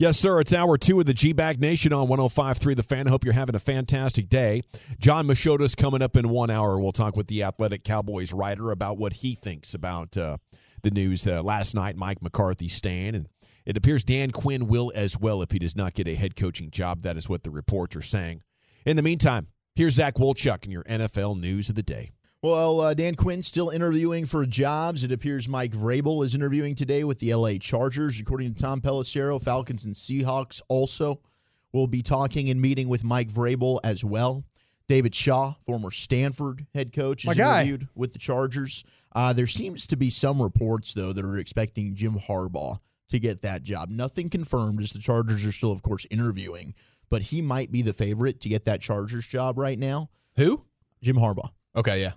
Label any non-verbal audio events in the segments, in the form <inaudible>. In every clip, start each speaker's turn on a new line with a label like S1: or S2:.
S1: Yes, sir. It's hour two of the G Bag Nation on 105.3 The Fan. Hope you're having a fantastic day. Jon Machota's coming up in one hour. We'll talk with the Athletic Cowboys writer about what he thinks about uh, the news uh, last night, Mike McCarthy staying. And it appears Dan Quinn will as well if he does not get a head coaching job. That is what the reports are saying. In the meantime, here's Zach Wolchuk in your NFL news of the day.
S2: Well, uh, Dan Quinn's still interviewing for jobs. It appears Mike Vrabel is interviewing today with the LA Chargers. According to Tom Pelissero, Falcons and Seahawks also will be talking and meeting with Mike Vrabel as well. David Shaw, former Stanford head coach, is interviewed with the Chargers. Uh, there seems to be some reports, though, that are expecting Jim Harbaugh to get that job. Nothing confirmed, as the Chargers are still, of course, interviewing, but he might be the favorite to get that Chargers job right now.
S3: Who?
S2: Jim Harbaugh.
S3: Okay, yeah.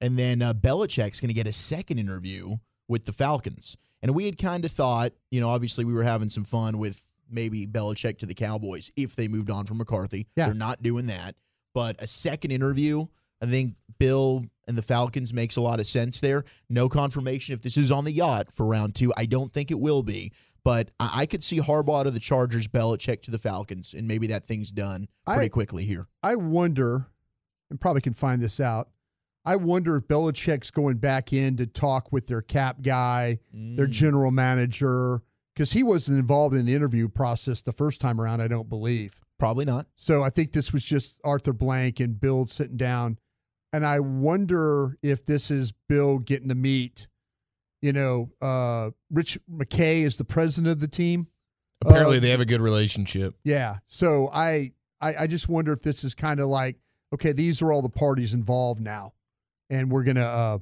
S2: And then uh, Belichick's going to get a second interview with the Falcons. And we had kind of thought, you know, obviously we were having some fun with maybe Belichick to the Cowboys if they moved on from McCarthy.
S4: Yeah.
S2: They're not doing that. But a second interview, I think Bill and the Falcons makes a lot of sense there. No confirmation if this is on the yacht for round two. I don't think it will be. But I, I could see Harbaugh to the Chargers, Belichick to the Falcons, and maybe that thing's done pretty
S4: I-
S2: quickly here.
S4: I wonder, and probably can find this out. I wonder if Belichick's going back in to talk with their cap guy,
S2: Mm.
S4: their general manager, because he wasn't involved in the interview process the first time around, I don't believe.
S2: Probably not.
S4: So I think this was just Arthur Blank and Bill sitting down. And I wonder if this is Bill getting to meet, you know, uh, Rich McKay is the president of the team.
S3: Apparently,
S4: Uh,
S3: they have a good relationship.
S4: Yeah. So I, I, I just wonder if this is kind of like, okay, these are all the parties involved now, and we're gonna, uh,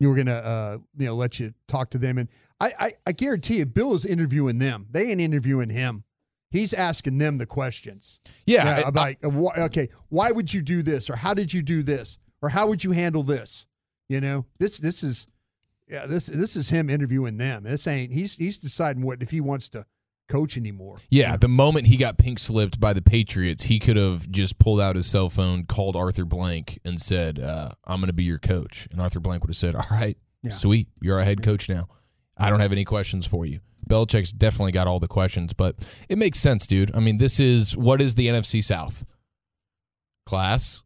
S4: we're gonna, uh, you know, let you talk to them. And I, I, I guarantee you, Bill is interviewing them. They ain't interviewing him. He's asking them the questions.
S3: Yeah, I-
S4: I'm like, uh, okay, why would you do this, or how did you do this, or how would you handle this? You know, this, this is, yeah, this, this is him interviewing them. This ain't. He's, he's deciding what if he wants to coach anymore.
S3: Yeah, the moment he got pink slipped by the Patriots, he could have just pulled out his cell phone, called Arthur Blank, and said, uh, "I'm going to be your coach." And Arthur Blank would have said, "All right,
S4: Yeah.
S3: sweet, you're our head coach now. I don't have any questions for you." Belichick's definitely got all the questions, but it makes sense, dude. I mean, this is what is the NFC South? Class,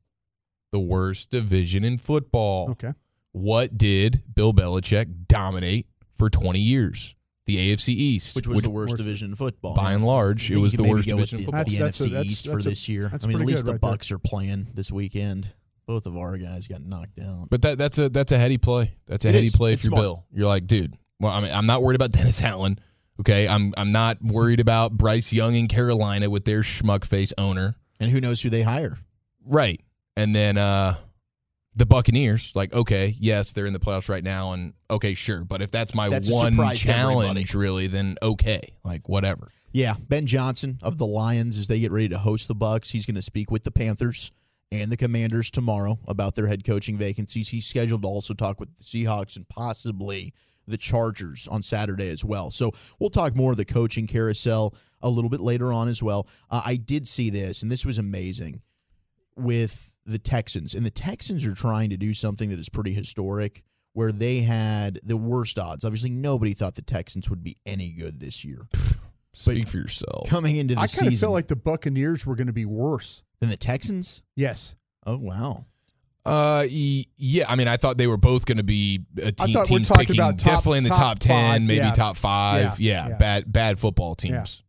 S3: the worst division in football.
S4: Okay.
S3: What did Bill Belichick dominate for 20 years? The AFC East,
S2: Which was the worst division in football.
S3: by and large, it was the worst
S2: go with
S3: division in
S2: the,
S3: football.
S2: the
S4: That's- that's a-
S2: NFC
S4: that's-
S2: East for
S4: that's a-
S2: this year. I mean, at least the
S4: right there.
S2: Bucks are playing this weekend. Both of our guys got knocked down.
S3: But that that's a that's a heady play. That's a
S2: It
S3: heady
S2: is.
S3: play
S2: It's
S3: if you're
S2: smart.
S3: Bill. You're like, dude. Well, I mean, I'm not worried about <laughs> Dennis Allen. Okay, I'm I'm not worried about Bryce Young in Carolina with their schmuck face owner.
S2: And who knows who they hire?
S3: Right, and then uh the Buccaneers. Like, okay, yes, they're in the playoffs right now, and okay, sure. But if that's my
S2: That's
S3: one
S2: surprise to everybody.
S3: challenge, really, then okay, like whatever.
S2: Yeah, Ben Johnson of the Lions as they get ready to host the Bucks. He's going to speak with the Panthers and the Commanders tomorrow about their head coaching vacancies. He's scheduled to also talk with the Seahawks and possibly the Chargers on Saturday as well. So we'll talk more of the coaching carousel a little bit later on as well. Uh, I did see this, and this was amazing with the Texans. And the Texans are trying to do something that is pretty historic where they had the worst odds. Obviously, nobody thought the Texans would be any good this year.
S3: Speak for yourself.
S2: Coming into the season.
S4: I kind of felt like the Buccaneers were going to be worse.
S2: than the Texans.
S4: Yes.
S2: Oh wow!
S3: Uh, yeah. I mean, I thought they were both going to be a team,
S4: thought we're
S3: teams
S4: talking
S3: picking
S4: about top-
S3: definitely in the
S4: top
S3: top ten,
S4: five,
S3: maybe
S4: yeah.
S3: top five.
S4: Yeah,
S3: Yeah,
S4: yeah.
S3: bad bad football teams.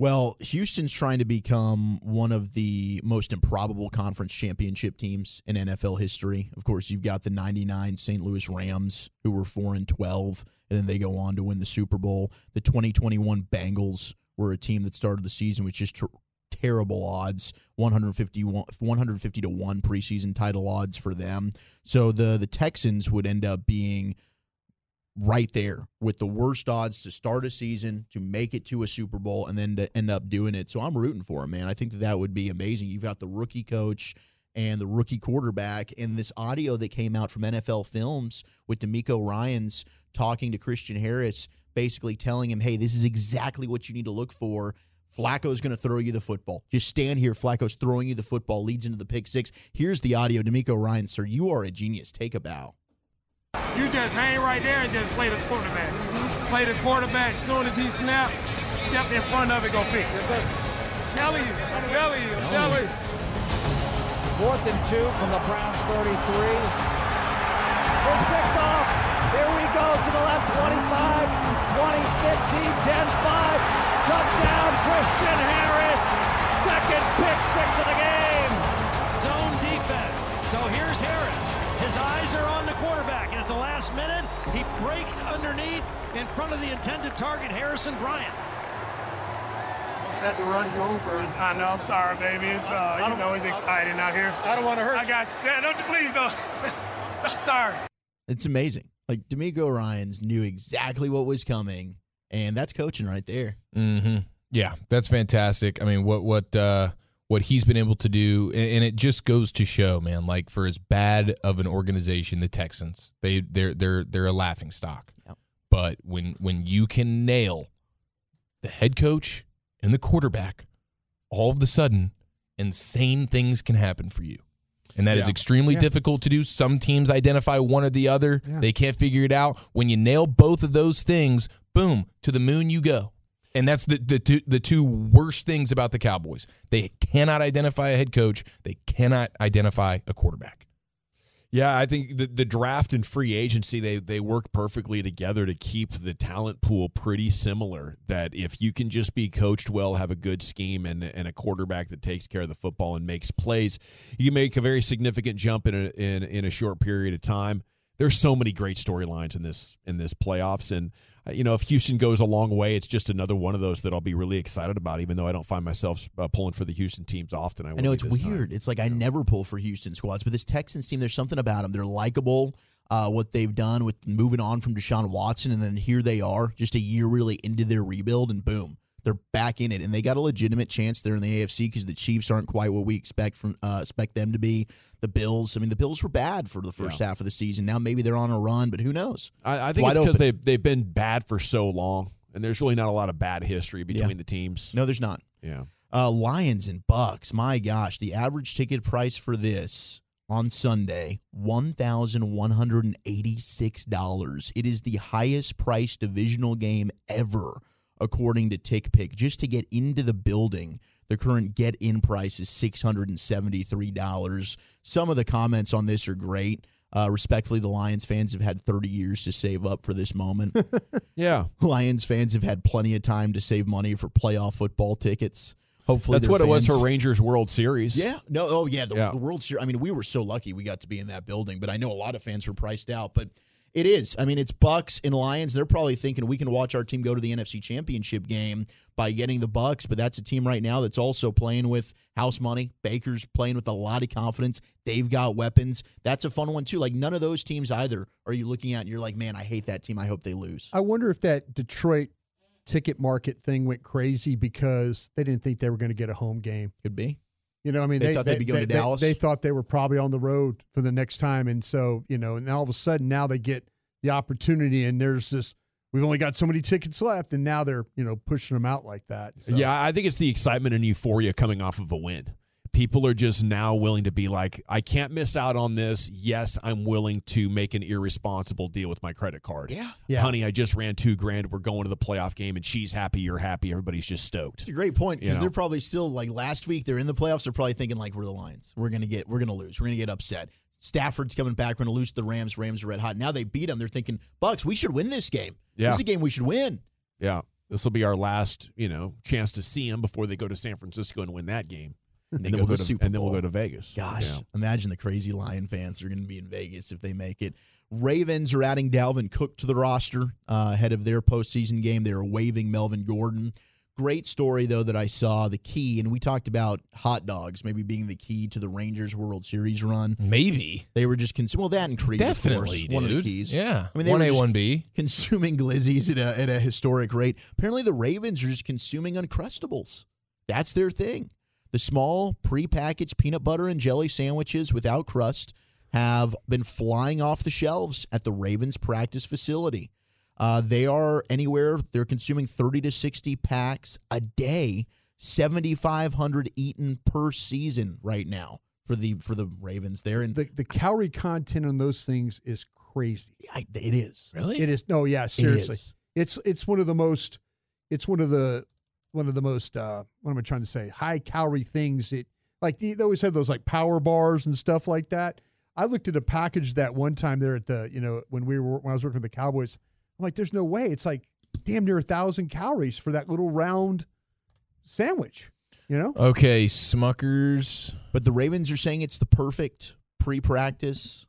S2: Well, Houston's trying to become one of the most improbable conference championship teams in NFL history. Of course, you've got the 99 St. Louis Rams who were 4 and 12 and then they go on to win the Super Bowl. The 2021 Bengals were a team that started the season with just ter- terrible odds 150 150 to 1 preseason title odds for them. So the the Texans would end up being right there with the worst odds to start a season, to make it to a Super Bowl, and then to end up doing it. So I'm rooting for him, man. I think that that would be amazing. You've got the rookie coach and the rookie quarterback, and this audio that came out from NFL Films with DeMeco Ryans talking to Christian Harris, basically telling him, hey, this is exactly what you need to look for. Flacco's going to throw you the football. Just stand here. Flacco's throwing you the football, leads into the pick six. Here's the audio. DeMeco Ryan, sir, you are a genius. Take a bow.
S5: You just hang right there and just play the quarterback. Play the quarterback. As soon as he snap, step in front of it, go pick. Yes, sir. I'm telling you. I'm telling you. I'm telling you.
S6: Fourth and two from the Browns 33. It's picked off. Here we go to the left 25, 20, 15, 10, 5. Touchdown, Christian Harris. Second pick six of the game.
S7: Zone defense. So here's Harris. His eyes are on the quarterback, and at the last minute, he breaks underneath in front of the intended target, Harrison Bryant.
S5: Just had the run go for it. I know. I'm sorry, baby. It's uh, you know, it's exciting out here. I don't want to hurt. I got you. Yeah, no, please don't. <laughs> sorry.
S2: It's amazing. Like DeMeco Ryans knew exactly what was coming, and that's coaching right there.
S3: Mm-hmm. Yeah, that's fantastic. I mean, what what uh, what he's been able to do, and it just goes to show, man. Like for as bad of an organization, the Texans, they they're they're they're a laughing stock.
S2: Yep.
S3: But when when you can nail the head coach and the quarterback, all of a sudden, insane things can happen for you. And that is
S1: Yeah.
S3: extremely
S4: Yeah.
S3: difficult to do. Some teams identify one or the other.
S4: Yeah.
S3: They can't figure it out. When you nail both of those things, boom, to the moon you go. And that's the the two, the two worst things about the Cowboys. They cannot identify a head coach. They cannot identify a quarterback.
S1: Yeah, I think the, the draft and free agency they they work perfectly together to keep the talent pool pretty similar. That if you can just be coached well, have a good scheme, and and a quarterback that takes care of the football and makes plays, you make a very significant jump in a in in a short period of time. There's so many great storylines in this in this playoffs, and uh, you know if Houston goes a long way, it's just another one of those that I'll be really excited about. Even though I don't find myself uh, pulling for the Houston teams often, I,
S2: I know it's
S1: this time.
S2: weird. It's like I never pull for Houston squads, but this Texans team, there's something about them. They're likable. Uh, what they've done with moving on from Deshaun Watson, and then here they are, just a year really into their rebuild, and boom, they're back in it, and they got a legitimate chance there in the AFC because the Chiefs aren't quite what we expect from uh, expect them to be. The Bills, I mean, the Bills were bad for the first half of the season. Now maybe they're on a run, but who knows?
S1: I, I think
S2: Wide
S1: it's because they they've been bad for so long, and there's really not a lot of bad history between
S2: Yeah.
S1: the teams.
S2: No, there's not.
S1: Yeah,
S2: Uh, Lions and Bucks. My gosh, the average ticket price for this on Sunday one thousand one hundred and eighty-six dollars. It is the highest priced divisional game ever, according to TickPick. Just to get into the building, the current get-in price is six hundred and seventy-three dollars. Some of the comments on this are great. Uh, respectfully, the Lions fans have had 30 years to save up for this moment. <laughs>
S1: yeah.
S2: Lions fans have had plenty of time to save money for playoff football tickets. Hopefully,
S1: That's
S2: their
S1: what it was for Rangers World Series.
S2: Yeah, no, oh yeah, the,
S1: Yeah.
S2: the World Series. I mean, we were so lucky we got to be in that building, but I know a lot of fans were priced out. But it is. I mean, it's Bucks and Lions. They're probably thinking we can watch our team go to the NFC Championship game by getting the Bucks, but that's a team right now that's also playing with house money. Baker's playing with a lot of confidence. They've got weapons. That's a fun one too. Like none of those teams either are you looking at and you're like, man, I hate that team. I hope they lose.
S4: I wonder if that Detroit ticket market thing went crazy because they didn't think they were going to get a home game.
S2: Could be.
S4: You know, I mean,
S2: They thought they'd be going to
S4: they-
S2: Dallas?
S4: They thought they were probably on the road for the next time, and so you know, and all of a sudden now they get the opportunity, and there's this. We've only got so many tickets left, and now they're you know pushing them out like that. So-
S1: Yeah, I think it's the excitement and euphoria coming off of a win. People are just now willing to be like, I can't miss out on this. Yes, I'm willing to make an irresponsible deal with my credit card.
S2: Yeah.
S4: Yeah.
S1: Honey, I just ran two grand. We're going to the playoff game, and she's happy. You're happy. Everybody's just stoked.
S2: It's a great point because
S1: You know?
S2: they're probably still like last week. They're in the playoffs. They're probably thinking like we're the Lions. We're gonna get. We're gonna lose. We're gonna get upset. Stafford's coming back. We're gonna lose to the Rams. Rams are red hot. Now they beat them. They're thinking Bucks. We should win this game.
S1: Yeah.
S2: This is a game we should win.
S1: Yeah. This will be our last, you know, chance to see them before they go to San Francisco and win that game.
S2: And
S1: then
S2: go
S1: we'll
S2: to the
S1: to,
S2: Super
S1: and then we'll go to Vegas.
S2: Gosh,
S1: Yeah.
S2: imagine the crazy Lion fans are going to be in Vegas if they make it. Ravens are adding Dalvin Cook to the roster uh, ahead of their postseason game. They are waiving Melvin Gordon. Great story though that I saw. The key, and we talked about hot dogs maybe being the key to the Rangers World Series run.
S3: Maybe
S2: They were just consuming well that and Creed,
S3: definitely,
S2: course, one of the keys.
S3: Yeah,
S2: I mean,
S3: one A, one B.
S2: consuming glizzies at a, at a historic rate. Apparently, the Ravens are just consuming Uncrustables. That's their thing. The small prepackaged peanut butter and jelly sandwiches without crust have been flying off the shelves at the Ravens practice facility. Uh, they are anywhere, they're consuming 30 to 60 packs a day, 7,500 eaten per season right now for the for the Ravens there. And
S4: The the calorie content on those things is crazy.
S2: I, it is.
S3: Really?
S4: It is. No, yeah, seriously.
S2: is.
S4: It's it's one of the most. It's one of the one of the most. uh What am I trying to say? High calorie things. It like they they always have those like power bars and stuff like that. I looked at a package that one time there at the you know when we were when I was working with the Cowboys. I'm like, there's no way. It's like damn near a thousand calories for that little round sandwich. You know.
S3: Okay, Smuckers.
S2: But the Ravens are saying it's the perfect pre-practice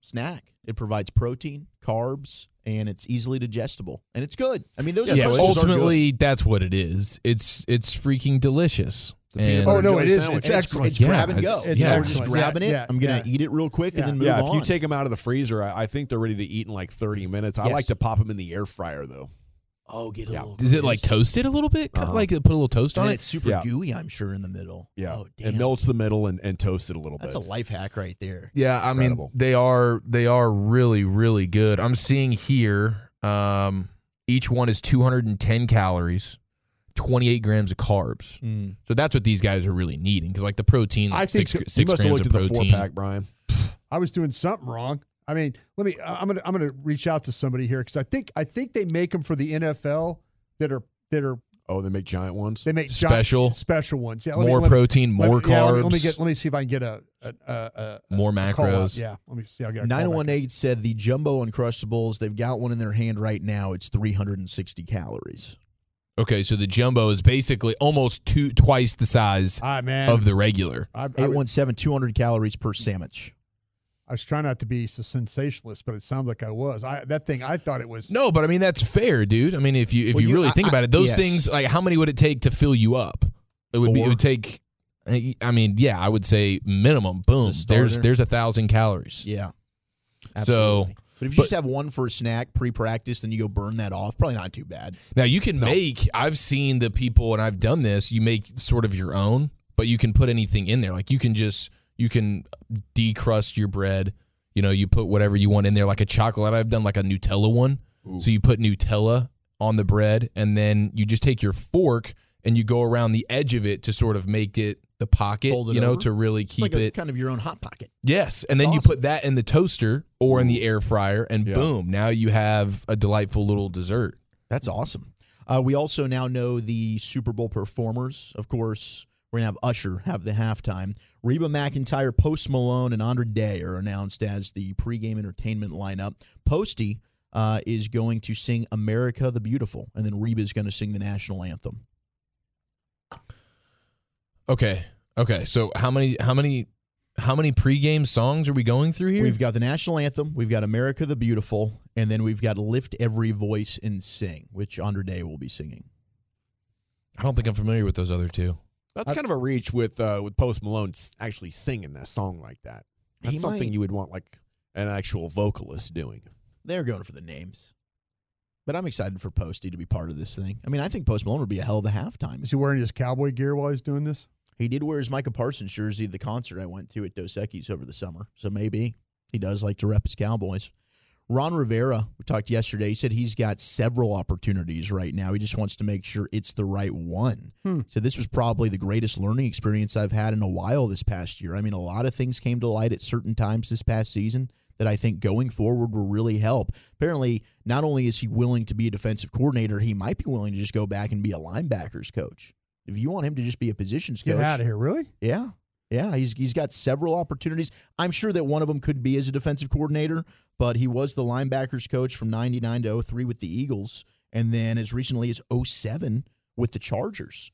S2: snack. It provides protein, carbs, and it's easily digestible, and it's good. I mean, those
S3: Yeah,
S2: Uncrustables are
S3: ultimately, that's what it is. It's it's freaking delicious. And-
S4: Oh no,
S1: jelly
S4: it is.
S1: sandwich.
S4: It's.
S2: And
S4: excellent.
S2: It's, it's
S3: Yeah,
S2: grab and go.
S3: it's-
S4: It's
S3: yeah.
S2: We're just grabbing
S4: Yeah,
S2: it.
S4: yeah,
S2: I'm gonna
S4: yeah.
S2: eat it real quick
S4: Yeah.
S2: and then move
S1: Yeah,
S2: on.
S1: if you take them out of the freezer, I, I think they're ready to eat in like 30 minutes. I
S2: Yes.
S1: like to pop them in the air fryer though.
S2: Oh, get a
S1: Yeah.
S2: little.
S3: Is it like
S2: grease.
S3: toasted a little bit?
S1: Uh-huh.
S3: Like put a little toast
S2: And
S3: on it.
S2: it's super
S1: Yeah.
S2: gooey. I'm sure in the middle.
S1: Yeah,
S2: Oh, damn.
S1: it melts the middle and, and toast it a little bit.
S2: That's a life hack right there.
S3: Yeah, I mean they are they are really really good. I'm seeing here um each one is 210 calories, 28 grams of carbs.
S2: Mm.
S3: So that's what these guys are really needing because like the protein,
S4: I think
S3: six
S4: that-
S1: you
S3: six
S1: must have
S3: grams
S1: looked
S3: of
S1: at the four
S3: protein.
S1: pack, Brian.
S4: I was doing something wrong. I mean, let me. I'm gonna. I'm gonna reach out to somebody here because I think. I think they make them for the NFL that are that are.
S1: Oh, they make giant ones.
S4: They make giant-
S3: Special.
S4: special ones. Yeah,
S3: More
S4: let me,
S3: protein,
S4: let me-
S3: more
S4: yeah, let me- Let me,
S3: carbs.
S4: get. Let me see if I can get a a, a, a
S3: More
S4: a call out.
S3: macros.
S4: Yeah, let me see. I'll get a
S2: 918 said the jumbo Uncrustables, they've got one in their hand right now. It's 360 calories.
S3: Okay, so the jumbo is basically almost two twice the size
S4: All right, man.
S3: of the regular.
S4: I, I,
S2: 817, 200 calories per sandwich.
S4: I was trying not to be so sensationalist, but it sounds like I was. I that thing. I thought it was.
S3: No, but I mean that's fair, dude. I mean if you if
S2: Well,
S3: you,
S2: you-
S3: really
S2: I-
S3: think
S2: I-
S3: about it, those
S2: yes.
S3: things like how many would it take to fill you up? It would be it would take I mean, yeah, I would say minimum. Boom. There's there's a thousand calories.
S2: Yeah.
S3: So
S2: Absolutely. but if you
S3: but-
S2: just have one for a snack pre-practice, then you go burn that off. Probably not too bad.
S3: now you can make I've seen the people and I've done this, you make sort of your own, but you can put anything in there. Like you can just you can decrust your bread. You know, you put whatever you want in there, like a chocolate. I've done like a Nutella one. So you put Nutella on the bread, and then you just take your fork and you go around the edge of it to sort of make it the pocket.
S2: It
S3: you know,
S2: over.
S3: to really keep
S2: like a,
S3: it.
S2: kind of your own hot pocket.
S3: Yes, and then
S2: It's
S3: you put that in the toaster or in the air fryer, and
S1: Yeah.
S3: boom! Now you have a delightful little dessert.
S2: That's awesome. Uh, we also now know the Super Bowl performers. Of course, we're gonna have Usher have the halftime. Reba McEntire, Post Malone, and Andra Day are announced as the pregame entertainment lineup. Posty uh, is going to sing "America the Beautiful," and then Reba is going to sing the national anthem.
S3: Okay, okay. So how many? How many? How many pregame songs are we going through here?
S2: We've got the national anthem, we've got "America the Beautiful," and then we've got "Lift Every Voice and Sing," which Andra Day will be singing.
S3: I don't think I'm familiar with those other two.
S1: That's kind of a reach with uh, with Post Malone actually singing that song like that. That's
S2: He
S1: something
S2: might.
S1: you would want like an actual vocalist doing.
S2: They're going for the names. But I'm excited for Posty to be part of this thing. I mean, I think Post Malone would be a hell of a halftime.
S4: Is he wearing his cowboy gear while he's doing this?
S2: He did wear his Micah Parsons jersey at the concert I went to at Dos Equis over the summer. So maybe he does like to rep his Cowboys. Ron Rivera, we talked yesterday, he said he's got several opportunities right now. He just wants to make sure it's the right one.
S4: Hmm.
S2: So this was probably the greatest learning experience I've had in a while this past year. I mean, a lot of things came to light at certain times this past season that I think going forward will really help. Apparently, not only is he willing to be a defensive coordinator, he might be willing to just go back and be a linebackers coach. If you want him to just be a positions
S4: Get
S2: coach,
S4: out of here, really?
S2: yeah. Yeah, he's he's got several opportunities. I'm sure that one of them could be as a defensive coordinator, but he was the linebackers coach from 99 to 03 with the Eagles and then as recently as 07 with the Chargers.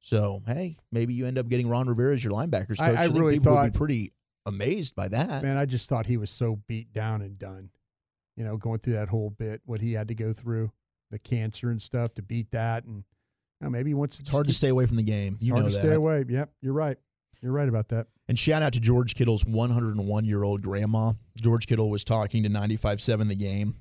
S2: So hey, maybe you end up getting Ron Rivera as your linebackers coach.
S4: I- I
S2: think
S4: really
S2: people would
S4: thought-
S2: be pretty amazed by that.
S4: Man, I just thought he was so beat down and done. You know, going through that whole bit, what he had to go through, the cancer and stuff to beat that, and you know, maybe to.
S2: It's hard to stay away from the game. You
S4: hard
S2: know
S4: to
S2: that.
S4: stay away. Yep, you're right. You're right about that.
S2: And shout out to George Kittle's 101 year old grandma. George Kittle was talking to 95.7 the game.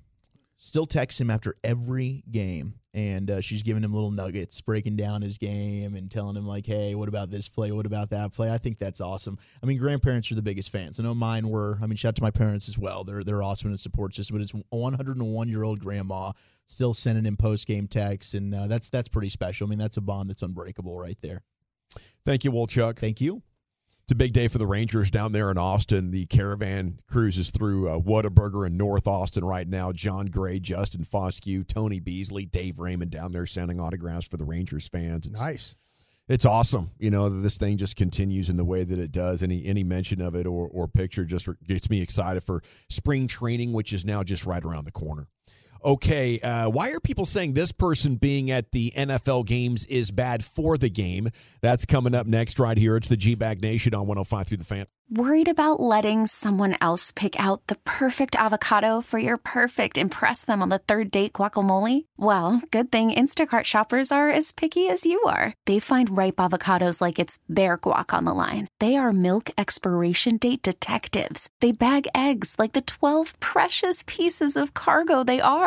S2: Still texts him after every game. And uh, she's giving him little nuggets, breaking down his game and telling him, like, hey, what about this play? What about that play? I think that's awesome. I mean, grandparents are the biggest fans. I know mine were. I mean, shout out to my parents as well. They're, they're awesome in the support system. But it's 101 year old grandma still sending him post game texts. And uh, that's, that's pretty special. I mean, that's a bond that's unbreakable right there.
S1: Thank you, Wolchuk.
S2: Thank you.
S1: It's a big day for the Rangers down there in Austin. The caravan cruises through uh, Whataburger in North Austin right now. Jon Gray, Justin Foscue, Tony Beasley, Dave Raymond down there signing autographs for the Rangers fans. It's,
S4: Nice.
S1: It's awesome, you know, this thing just continues in the way that it does. Any any mention of it or, or picture just gets me excited for spring training, which is now just right around the corner. Okay, uh, why are people saying this person being at the NFL games is bad for the game? That's coming up next right here. It's the G Bag Nation on 105 through the fan.
S8: Worried about letting someone else pick out the perfect avocado for your perfect impress them on the third date guacamole? Well, good thing Instacart shoppers are as picky as you are. They find ripe avocados like it's their guac on the line. They are milk expiration date detectives. They bag eggs like the 12 precious pieces of cargo they are.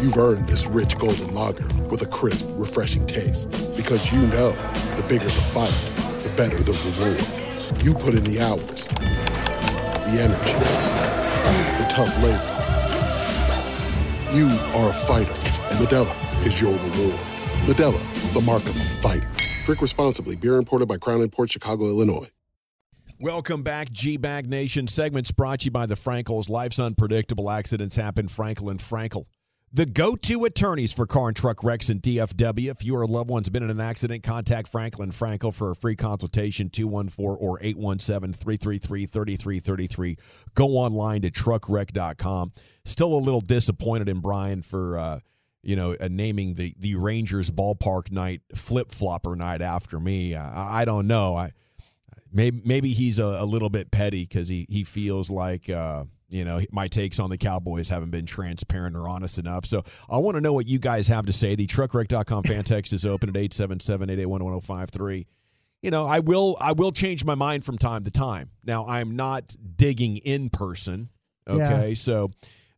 S9: You've earned this rich golden lager with a crisp, refreshing taste. Because you know the bigger the fight, the better the reward. You put in the hours, the energy, the tough labor. You are a fighter, and Modelo is your reward. Modelo, the mark of a fighter. Drink responsibly. Beer imported by Crown Port Chicago, Illinois.
S1: Welcome back, G Bag Nation. Segments brought to you by the Frankels. Life's unpredictable. Accidents happen. Frankel and Frankel. The go to attorneys for car and truck wrecks in DFW. If you or a loved one's been in an accident, contact Franklin Frankel for a free consultation 214 or 817 333 3333. Go online to truckwreck.com. Still a little disappointed in Brian for. Uh, you know, uh, naming the the Rangers ballpark night flip flopper night after me. I, I don't know. I maybe maybe he's a, a little bit petty because he he feels like uh, you know my takes on the Cowboys haven't been transparent or honest enough. So I want to know what you guys have to say. The truckwreck.com fan text is open at 877-881-1053. You know, I will I will change my mind from time to time. Now I'm not digging in person. Okay,
S4: Yeah.
S1: so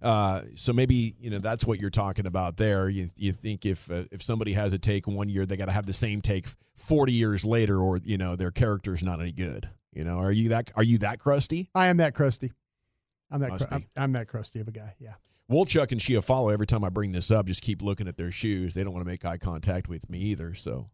S1: uh, so maybe you know that's what you're talking about there. You you think if uh, if somebody has a take one year, they got to have the same take forty years later, or you know their character's not any good. You know, are you that are you that crusty?
S4: I am that crusty. I'm that.
S1: Must
S4: Cr- I'm, I'm that crusty of a guy. Yeah.
S1: Wolchuk and Shia follow every time I bring this up. Just keep looking at their shoes. They don't want to make eye contact with me either. So.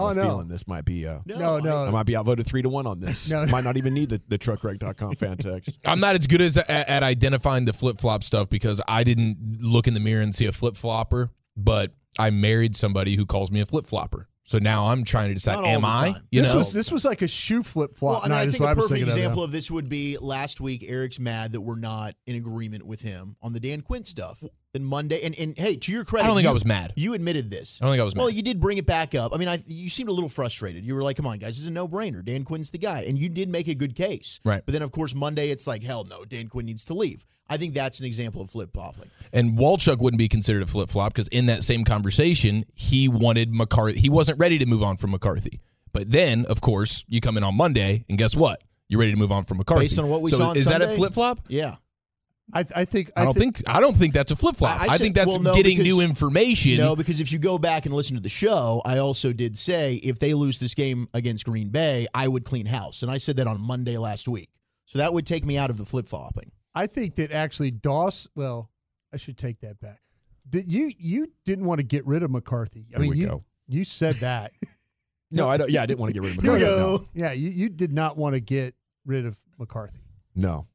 S4: Oh,
S1: I'm
S4: no.
S1: feeling this might be uh,
S4: No, no.
S1: I might be outvoted three to one on this. <laughs>
S4: No.
S1: Might not even need the, the truckwreck.com fan text. <laughs>
S3: I'm not as good as at, at identifying the flip flop stuff because I didn't look in the mirror and see a flip flopper, but I married somebody who calls me a flip flopper. So now I'm trying to decide: Am I? You
S4: this
S3: know,
S4: was this was like a shoe flip flop.
S2: Well, I, mean, I think
S4: what
S2: a
S4: I was
S2: perfect
S4: thinking of,
S2: example of this would be last week. Eric's mad that we're not in agreement with him on the Dan Quinn stuff. Then Monday, and, and hey, to your credit,
S3: I don't think
S2: you-
S3: I was mad.
S2: You admitted this.
S3: I don't think I was Mad.
S2: Well, you did bring it back up. I mean, I, you seemed a little frustrated. You were like, "Come on, guys, this is a no brainer. Dan Quinn's the guy," and you did make a good case.
S3: Right.
S2: But then, of course, Monday it's like, "Hell no, Dan Quinn needs to leave." I think that's an example of flip flopping.
S3: And Wolchuk wouldn't be considered a flip flop because in that same conversation, he wanted McCarthy. He wasn't ready to move on from McCarthy. But then, of course, you come in on Monday, and guess what? You're ready to move on from McCarthy?
S2: Based on what we
S3: So
S2: saw on
S3: is that a flip flop?
S2: Yeah.
S4: I, I think
S3: I don't think, I don't think that's a flip flop. I,
S2: said-
S3: think that's
S2: well, no,
S3: getting new information.
S2: No, because if you go back and listen to the show, I also did say if they lose this game against Green Bay, I would clean house, and I said that on Monday last week. So that would take me out of the flip flopping.
S4: I think that actually Doss. Well, I should take that back. Did you you didn't want to get rid of McCarthy? I
S1: There
S4: mean,
S1: we
S4: you,
S1: go.
S4: you said that. <laughs>
S1: No, I don't. Yeah, I didn't want to get rid of
S4: You-
S1: McCarthy. No.
S4: Yeah, you, you did not want to get rid of McCarthy.
S1: No.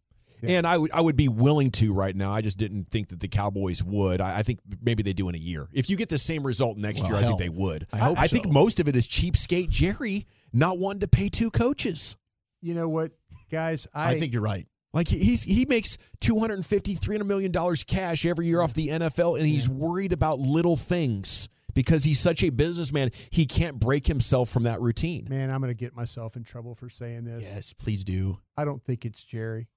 S1: And I would I would be willing to right now. I just didn't think that the Cowboys would. I, I think maybe they do in a year. If you get the same result next
S2: Well,
S1: year, I think they would.
S2: I hope
S1: think
S2: so.
S1: most of it is cheapskate Jerry not wanting to pay two coaches.
S4: You know what, guys? I,
S2: I, think you're right.
S1: Like he's he makes 250 300 million dollars cash every year off the NFL and he's worried about little things because he's such a businessman, he can't break himself from that routine.
S4: man, I'm going to get myself in trouble for saying this.
S2: Yes, please do.
S4: I don't think it's Jerry.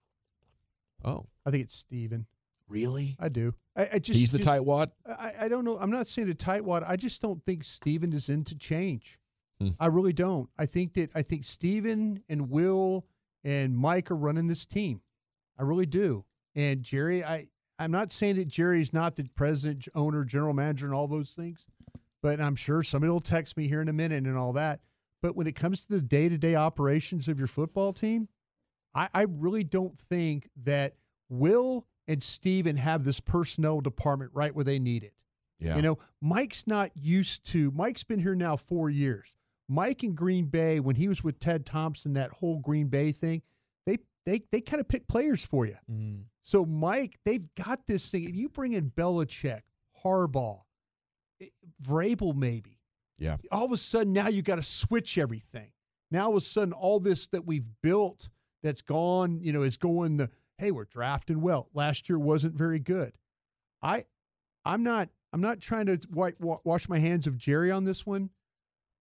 S1: Oh.
S4: I think it's Stephen.
S2: Really?
S4: I do. I, I just
S1: He's the
S4: just-
S1: tightwad?
S4: I, I don't know. I'm not saying a tightwad. I just don't think Stephen is into change.
S1: Hmm.
S4: I really don't. I think that I think Stephen and Will and Mike are running this team. I really do. And Jerry, I I'm not saying that Jerry is not the president, owner, general manager, and all those things, but I'm sure somebody will text me here in a minute and all that. But when it comes to the day to day operations of your football team, I, I really don't think that Will and Stephen have this personnel department right where they need it.
S1: Yeah.
S4: You know, Mike's not used to, Mike's been here now four years. Mike in Green Bay, when he was with Ted Thompson, that whole Green Bay thing, they they they kind of pick players for you. So Mike, they've got this thing. If you bring in Belichick, Harbaugh, eh, Vrabel, maybe,
S1: Yeah.
S4: all of a sudden now you got to switch everything. Now all of a sudden all this that we've built that's gone, you know, is going the hey, we're drafting well. Last year wasn't very good. I I'm not I'm not trying to white, wash my hands of Jerry on this one,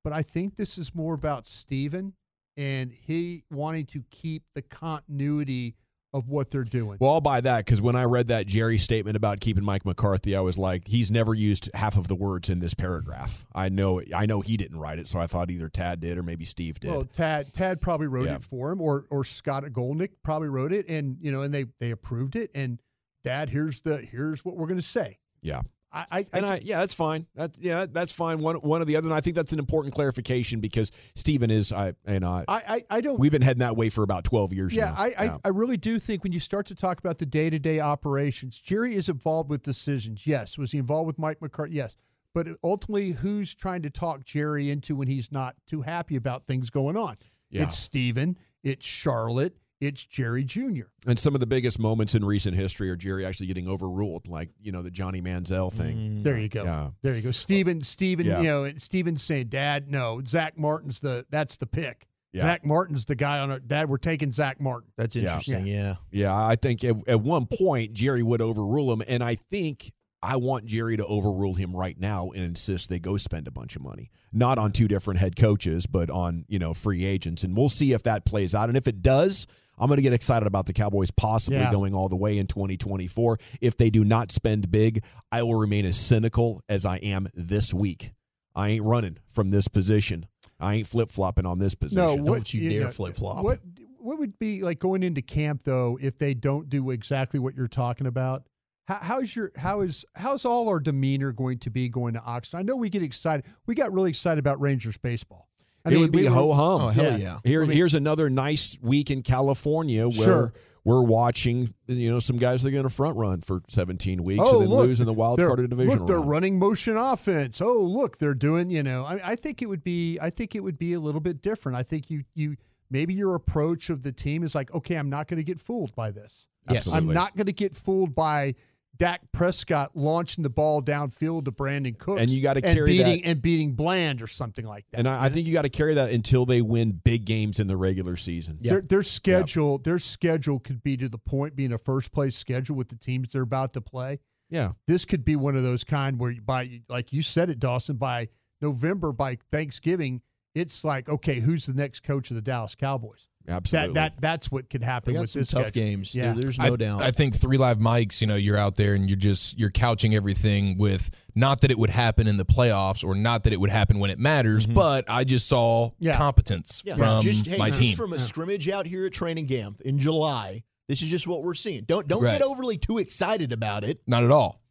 S4: but I think this is more about Stephen and he wanting to keep the continuity of what they're doing.
S1: Well, I'll buy that because when I read that Jerry statement about keeping Mike McCarthy, I was like, he's never used half of the words in this paragraph. I know, I know he didn't write it, so I thought either Tad did or maybe Steve did.
S4: Well, Tad Tad probably wrote
S1: Yeah.
S4: it for him, or or Scott Golnick probably wrote it, and you know, and they they approved it. And Dad, here's the here's what we're going to say.
S1: yeah.
S4: I, I,
S1: And I, yeah, that's fine. That, yeah, that's fine. One, one or the other. And I think that's an important clarification because Stephen is, I, and I,
S4: I, I, don't.
S1: we've been heading that way for about 12 years
S4: Yeah,
S1: now.
S4: I, I, I really do think when you start to talk about the day to day operations, Jerry is involved with decisions. Yes. Was he involved with Mike McCarthy? Yes. But ultimately, who's trying to talk Jerry into when he's not too happy about things going on?
S1: Yeah.
S4: It's Stephen. it's Charlotte, it's Jerry Jr.
S1: And some of the biggest moments in recent history are Jerry actually getting overruled, like you know the Johnny Manziel thing.
S4: Mm, there you go.
S1: Yeah.
S4: There you go. Stephen, Stephen,
S1: Yeah.
S4: you know, and Stephen's saying, Dad, no, Zack Martin's the that's the pick.
S1: Yeah.
S4: Zack Martin's the guy on our dad. We're taking Zack Martin.
S2: That's
S1: Yeah.
S2: interesting. Yeah.
S1: Yeah, I think at, at one point Jerry would overrule him, and I think I want Jerry to overrule him right now and insist they go spend a bunch of money, not on two different head coaches, but on you know free agents, and we'll see if that plays out. And if it does, I'm going to get excited about the Cowboys possibly
S4: Yeah.
S1: going all the way in 2024. If they do not spend big, I will remain as cynical as I am this week. I ain't running from this position. I ain't flip flopping on this position.
S4: No, what,
S2: Don't you dare
S4: know,
S2: flip-flop.
S4: What what would be like going into camp though if they don't do exactly what you're talking about? How, how's your how is how's all our demeanor going to be going to Oxnard? I know we get excited. We got really excited about Rangers baseball. I
S1: it
S4: mean,
S1: would be
S4: we
S1: ho hum.
S2: Oh, hell yeah.
S1: Here,
S4: I mean-
S1: here's another nice week in California where
S4: Sure.
S1: we're watching, you know, some guys that are going to front run for 17 weeks
S4: Oh,
S1: and then
S4: look,
S1: lose in the wild card of division
S4: Look, they're
S1: round.
S4: running motion offense. Oh, look, they're doing. You know, I, I think it would be. I think it would be a little bit different. I think you you maybe your approach of the team is like, okay, I'm not going to get fooled by this.
S2: Yes.
S4: I'm not going to get fooled by Dak Prescott launching the ball downfield to Brandin Cooks,
S1: And you gotta
S4: and
S1: carry
S4: beating
S1: that-
S4: and beating Bland or something like that.
S1: And I, I think you got to carry that until they win big games in the regular season.
S4: Their, their schedule, their schedule could be to the point being a first place schedule with the teams they're about to play.
S1: Yeah.
S4: This could be one of those kind where you by like you said it, Dawson, by November, by Thanksgiving, it's like, okay, who's the next coach of the Dallas Cowboys?
S1: Absolutely.
S4: That that that's what could happen with
S2: some
S4: this
S2: tough
S4: schedule.
S2: games.
S4: Yeah.
S2: There's no
S3: I,
S2: doubt.
S3: I think three live mics, you know, you're out there and you're just you're couching everything with not that it would happen in the playoffs or not that it would happen when it matters, mm-hmm. but I just saw
S2: Yeah.
S3: competence
S2: Yeah,
S3: from
S2: just, hey,
S3: my
S2: just
S3: team.
S2: from a scrimmage out here at training camp in July. This is just what we're seeing. Don't don't
S3: Right.
S2: get overly too excited about it
S3: not at all.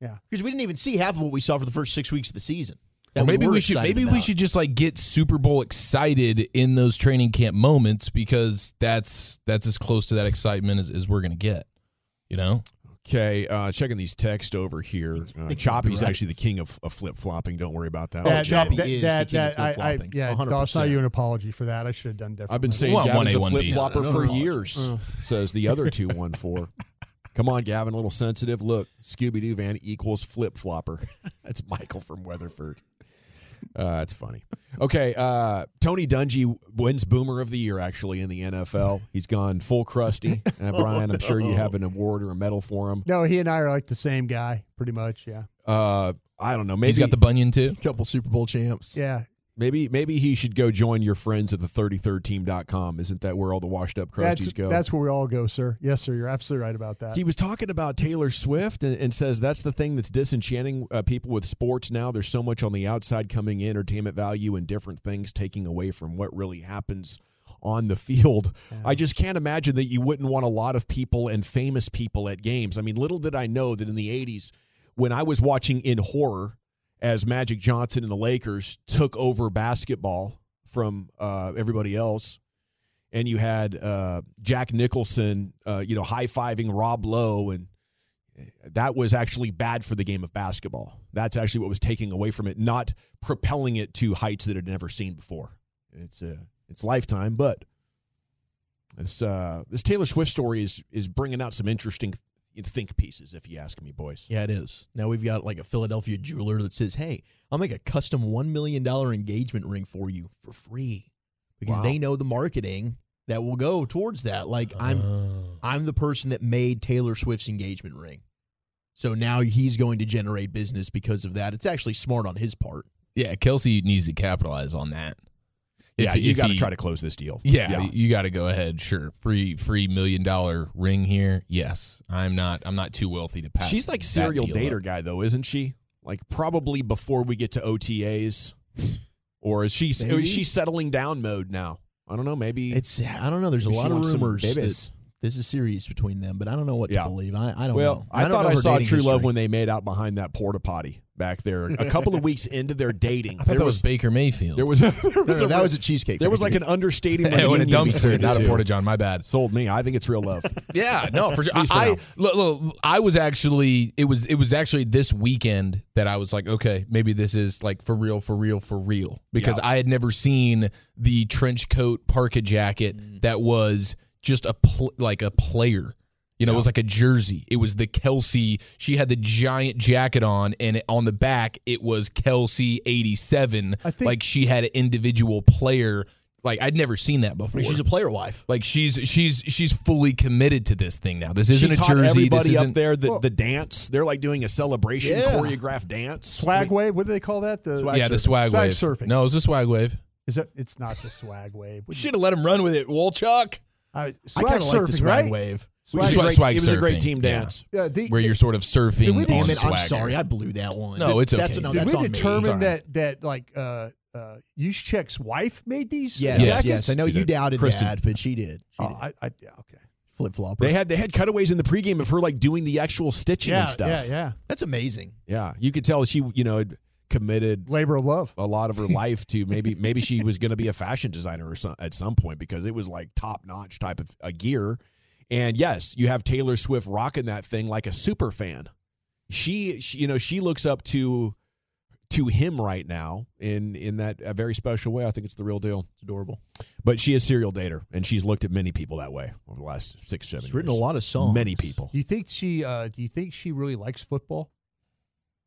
S4: Yeah,
S2: because we didn't even see half of what we saw for the first six weeks of the season. That
S3: Or maybe
S2: were
S3: we should
S2: excited
S3: maybe we should just like get Super Bowl excited in those training camp moments because that's that's as close to that excitement as, as we're gonna get. You know?
S1: Okay, uh, checking these texts over here. Uh, Choppy's
S2: Right.
S1: actually the king of, of flip flopping. Don't worry about that.
S4: That,
S1: Oh,
S4: that,
S1: Choppy.
S4: that,
S2: is the
S4: that,
S2: king of
S4: that, I, I,
S2: flip-flopping,
S4: yeah,
S2: 100%.
S4: Dawson, I owe you an apology for that. I should have done different.
S1: I've been saying
S3: Well,
S1: Gavin's a
S3: 1A,
S1: flip flopper
S2: No, no,
S1: for
S2: no.
S1: years. Says the other <laughs> two one four. Come on, Gavin, a little sensitive. Look, Scooby Doo van equals flip flopper. <laughs> That's Michael from Weatherford. Uh, that's funny. Okay, uh, Tony Dungy wins Boomer of the Year actually in the NFL. He's gone full crusty. Uh, <laughs> Brian, I'm sure you have an award or a medal for him.
S4: No, he and I are like the same guy, pretty much. Yeah,
S1: Uh, I don't know. Maybe
S3: He's got the bunion too. <laughs>
S2: couple Super Bowl champs.
S4: yeah.
S1: Maybe maybe he should go join your friends at the 33rdteam.com. Isn't that where all the washed up crusties
S4: That's
S1: go?
S4: that's where we all go, sir. Yes, sir. You're absolutely right about that.
S1: He was talking about Taylor Swift and, and says that's the thing that's disenchanting uh, people with sports now. There's so much on the outside coming in, entertainment value, and different things taking away from what really happens on the field. I just can't imagine that you wouldn't want a lot of people and famous people at games. I mean, little did I know that in the 80s, when I was watching in horror as Magic Johnson and the Lakers took over basketball from uh, everybody else and you had uh, Jack Nicholson, uh, you know, high fiving Rob Lowe, and that was actually bad for the game of basketball. That's actually what was taking away from it, not propelling it to heights that it had never seen before. It's uh, it's lifetime, but this uh, this Taylor Swift story is is bringing out some interesting think pieces, if you ask me, boys.
S2: Yeah, it is. Now we've got like a Philadelphia jeweler that says, "Hey, I'll make a custom one million dollar engagement ring for you for free," because
S1: Wow.
S2: they know the marketing that will go towards that. Like I'm, oh. I'm the person that made Taylor Swift's engagement ring, so now he's going to generate business because of that. It's actually smart on his part.
S3: Yeah, Kelce needs to capitalize on that.
S1: Yeah,
S3: If-
S1: you got to try to close this deal.
S3: Yeah, you got to go ahead. Sure, free free million dollar ring here. Yes, I'm not. I'm not too wealthy to pass.
S1: She's like
S3: that
S1: serial
S3: deal
S1: dater
S3: up.
S1: guy though, isn't she? Like probably before we get to OTAs, or is she
S2: Maybe.
S1: is she settling down mode now? I don't know. Maybe
S2: It's I don't know. There's a lot of rumors that this is serious between them, but I don't know what
S1: Yeah.
S2: to believe. I, I don't
S1: well,
S2: know.
S1: I,
S2: don't
S1: thought
S2: know
S1: I saw
S2: dating
S1: true love when they made out behind that porta potty back there. A couple of weeks into their dating, <laughs>
S3: I thought
S1: there
S3: that was Baker Mayfield.
S1: there was a, <laughs> there was
S2: no,
S1: a-
S2: that was a cheesecake.
S1: there was like an understating
S3: and a dumpster, not a
S1: two.
S3: porta john. My bad.
S1: Sold me. I think it's real love. <laughs>
S3: Yeah, no, for sure.
S1: At least for
S3: I, look, look, I was actually it was it was actually this weekend that I was like, okay, maybe this is like for real, for real, for real, because
S1: Yeah.
S3: I had never seen the trench coat parka jacket
S1: Mm.
S3: that was just a pl- like a player. You know, it was like a jersey. It was the Kelce. She had the giant jacket on, and it, on the back it was Kelce eighty seven.
S4: I think-
S3: Like she had an individual player. Like I'd never seen that before.
S2: She's a player wife.
S3: Like she's she's she's fully committed to this thing now. This isn't
S1: she
S3: a jersey.
S1: everybody
S3: this
S1: up
S3: isn't,
S1: there the,
S4: Well-
S1: the dance. They're like doing a celebration
S2: Yeah.
S1: choreographed dance.
S4: swag wave. What do they call that? The swag
S3: yeah, the swag,
S4: swag
S3: wave.
S4: surfing.
S3: No, it was the swag wave.
S4: Is that? It's not the swag wave. What do you-
S3: Should have let him run with it, Wolchuk.
S4: I,
S2: I
S4: swag
S2: kind of like the
S4: surfing,
S2: swag
S4: right?
S2: wave.
S1: It was,
S3: Swag-
S1: a great,
S3: swag
S1: it was a great team dance.
S4: Yeah, the,
S3: Where you're sort of surfing
S4: we-
S3: on
S2: it! I'm sorry, I blew that one.
S3: No, it's
S2: That's
S3: okay.
S2: no,
S4: Did
S2: that's
S4: we
S2: on me.
S4: determine
S3: It's all right.
S4: that that like uh uh Juszczyk's wife made these?
S2: Yes,
S3: Yes.
S2: yes. I know
S1: She
S2: you
S1: did.
S2: doubted
S1: Kristin.
S2: that, but she did. She
S4: Oh, I, I yeah okay.
S2: Flip flop.
S1: They had they had cutaways in the pregame of her like doing the actual stitching
S4: Yeah,
S1: and stuff.
S4: yeah, yeah.
S2: That's amazing.
S1: Yeah, you could tell she you know committed
S4: Labor of love.
S1: a lot of her life to maybe maybe she was going to be a fashion designer or some, at some point because it was like top notch type of a gear. And yes, you have Taylor Swift rocking that thing like a super fan. She, she you know she looks up to to him right now in in that a very special way. I think it's the real deal.
S2: It's adorable.
S1: But she is serial dater, and she's looked at many people that way over the last six seven.
S2: She's written
S1: years.
S2: a lot of songs.
S1: Many people.
S4: Do you think she? uh Do you think she really likes football,